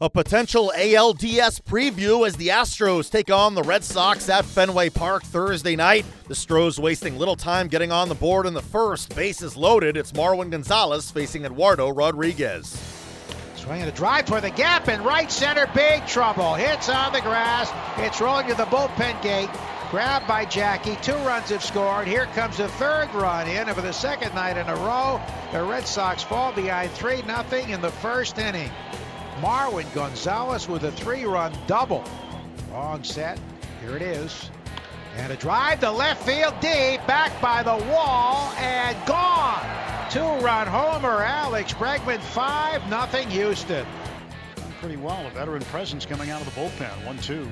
A potential ALDS preview as the Astros take on the Red Sox at Fenway Park Thursday night. The Stros wasting little time getting on the board in the first. Bases loaded. It's Marwin Gonzalez facing Eduardo Rodriguez. Swinging a drive toward the gap in right center. Big trouble. Hits on the grass. It's rolling to the bullpen gate. Grabbed by Jackie. Two runs have scored. Here comes the third run in. And for the second night in a row, the Red Sox fall behind 3 0 in the first inning. Marwin Gonzalez with a three-run double. Long set. Here it is. And a drive to left field deep, back by the wall, and gone. Two-run homer, Alex Bregman, 5 nothing Houston. Done pretty well. A veteran presence coming out of the bullpen. 1-2.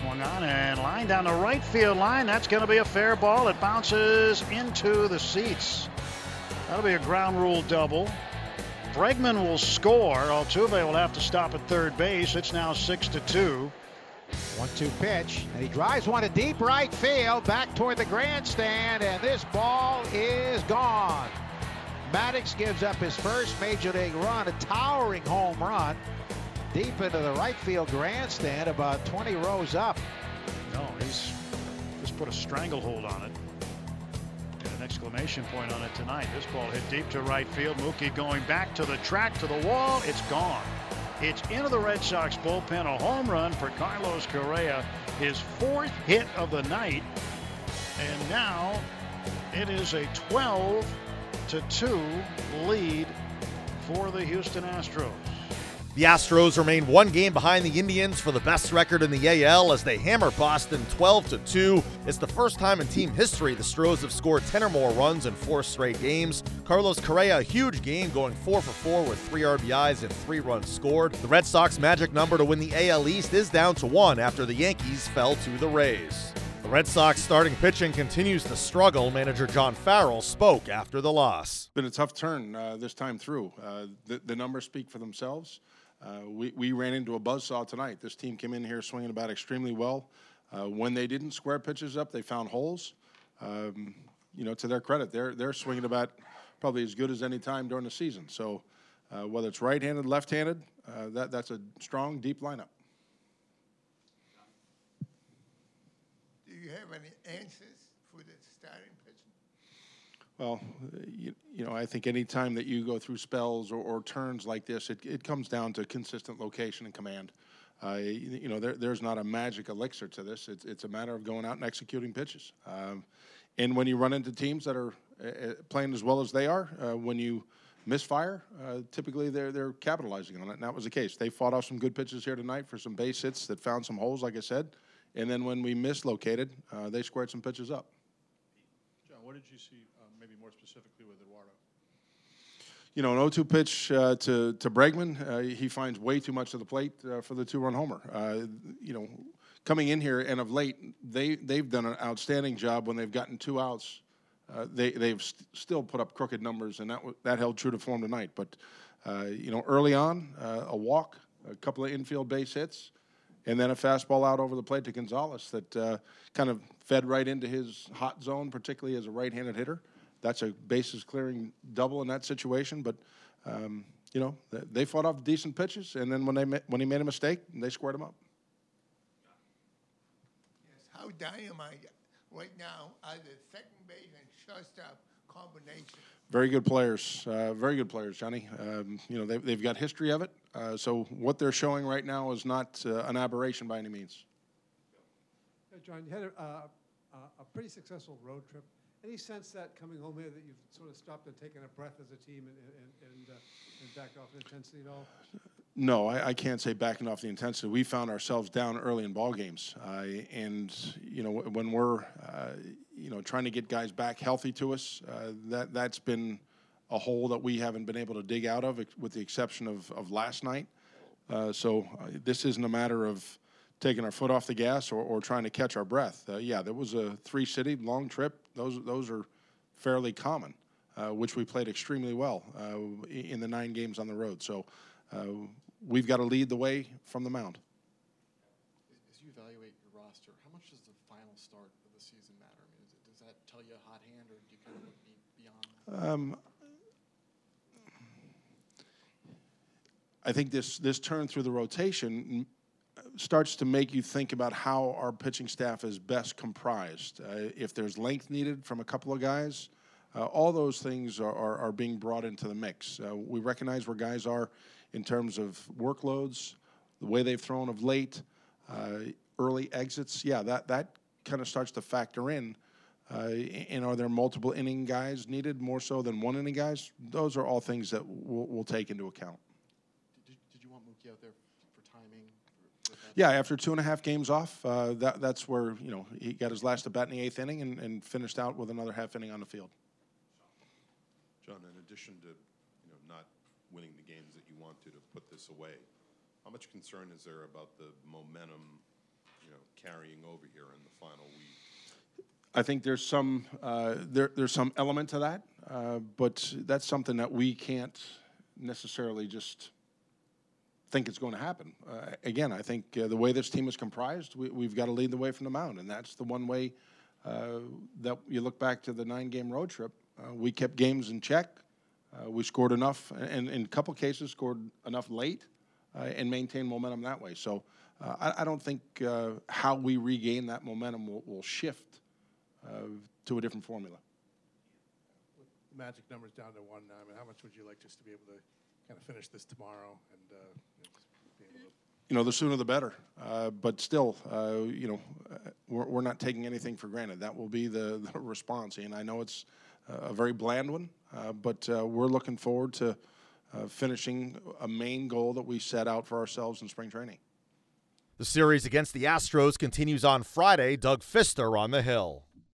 Swung on and line down the right field line. That's going to be a fair ball. It bounces into the seats. That'll be a ground rule double. Bregman will score. Altuve will have to stop at third base. It's now six to two. One-two pitch, and he drives one to deep right field, back toward the grandstand, and this ball is gone. Maddox gives up his first major league run, a towering home run, deep into the right field grandstand, about 20 rows up. No, he's just put a stranglehold on it exclamation point on it tonight. This ball hit deep to right field. Mookie going back to the track to the wall. It's gone. It's into the Red Sox bullpen. A home run for Carlos Correa, his fourth hit of the night. And now it is a 12 to 2 lead for the Houston Astros. The Astros remain one game behind the Indians for the best record in the AL as they hammer Boston 12 to 2. It's the first time in team history the Stros have scored 10 or more runs in four straight games. Carlos Correa, a huge game, going 4 for 4 with 3 RBIs and 3 runs scored. The Red Sox magic number to win the AL East is down to 1 after the Yankees fell to the Rays. The Red Sox starting pitching continues to struggle. Manager John Farrell spoke after the loss. Been a tough turn uh, this time through. Uh, the, the numbers speak for themselves. Uh, we, we ran into a buzzsaw tonight. This team came in here swinging about extremely well. Uh, when they didn't square pitches up, they found holes. Um, you know, to their credit, they're they're swinging about probably as good as any time during the season. So, uh, whether it's right-handed, left-handed, uh, that that's a strong, deep lineup. Do you have any answers for the starting well, you, you, know, I think any time that you go through spells or, or turns like this, it, it, comes down to consistent location and command. Uh, you, you, know, there, there's not a magic elixir to this. It's, it's a matter of going out and executing pitches. Um, and when you run into teams that are uh, playing as well as they are, uh, when you misfire, uh, typically they're, they're capitalizing on it. And that was the case. They fought off some good pitches here tonight for some base hits that found some holes, like I said. And then when we mislocated, uh, they squared some pitches up. John, what did you see more specifically with Eduardo? You know, an 0-2 pitch uh, to to Bregman, uh, he finds way too much of the plate uh, for the two-run homer. Uh, you know, coming in here and of late, they they've done an outstanding job when they've gotten two outs. Uh, they they've st- still put up crooked numbers, and that w- that held true to form tonight. But uh, you know, early on, a walk, a couple of infield base hits, and then a fastball out over the plate to Gonzalez that kind of fed right into his hot zone, particularly as a right-handed hitter that's a bases clearing double in that situation. But um, you know they fought off decent pitches, and then when they when he made a mistake, they squared him up. Yes, how dynamite right now are the second base and shortstop combination? Very good players, uh, very good players, Johnny. Um, you know they've, they've got history of it. Uh, so what they're showing right now is not uh, an aberration by any means. John, you had a, uh, a pretty successful road trip any sense that coming home here that you've sort of stopped and taken a breath as a team and, and, and, uh, and backed off the intensity at all? No, I, I, can't say backing off the intensity. We found ourselves down early in ball games, uh, and you know when we're uh, you know trying to get guys back healthy to us, uh, that that's been a hole that we haven't been able to dig out of, with the exception of, of last night. Uh, so uh, this isn't a matter of taking our foot off the gas or, or trying to catch our breath. Uh, yeah, that was a three city long trip. Those those are fairly common, uh, which we played extremely well uh, in the nine games on the road. So uh, we've got to lead the way from the mound. As you evaluate your roster, how much does the final start of the season matter? I mean, it, does that tell you a hot hand, or do you kind of look beyond? That? Um, I think this this turn through the rotation starts to make you think about how our pitching staff is best comprised. Uh, if there's length needed from a couple of guys, uh, all those things are, are, are, being brought into the mix. Uh, we recognize where guys are in terms of workloads, the way they've thrown of late, uh, early exits. Yeah, that, that kind of starts to factor in. Uh, and are there multiple inning guys needed more so than one inning guys? Those are all things that we'll, we'll take into account. Did, did you want Mookie out there? Yeah, after two and a half games off, uh, that, that's where you know he got his last at bat in the eighth inning and, and finished out with another half inning on the field. John, in addition to you know not winning the games that you want to to put this away, how much concern is there about the momentum, you know, carrying over here in the final week? I think there's some uh, there, there's some element to that, uh, but that's something that we can't necessarily just think it's going to happen. Uh, again, I think uh, the way this team is comprised, we, have got to lead the way from the mound, and that's the one way uh, that you look back to the nine-game road trip. Uh, we kept games in check. Uh, we scored enough, and in a couple cases, scored enough late, uh, and maintained momentum that way. So I, I, don't think how we regain that momentum will, will shift to a different formula. With magic numbers down to one, I mean, how much would you like just to be able to kind of finish this tomorrow and uh, you know, the sooner the better. Uh, but still, uh, you know, uh, we're, we're, not taking anything for granted. That will be the, the response. And I know it's a very bland one, uh, but uh, we're looking forward to uh, finishing a main goal that we set out for ourselves in spring training. The series against the Astros continues on Friday. Doug Fister on the Hill.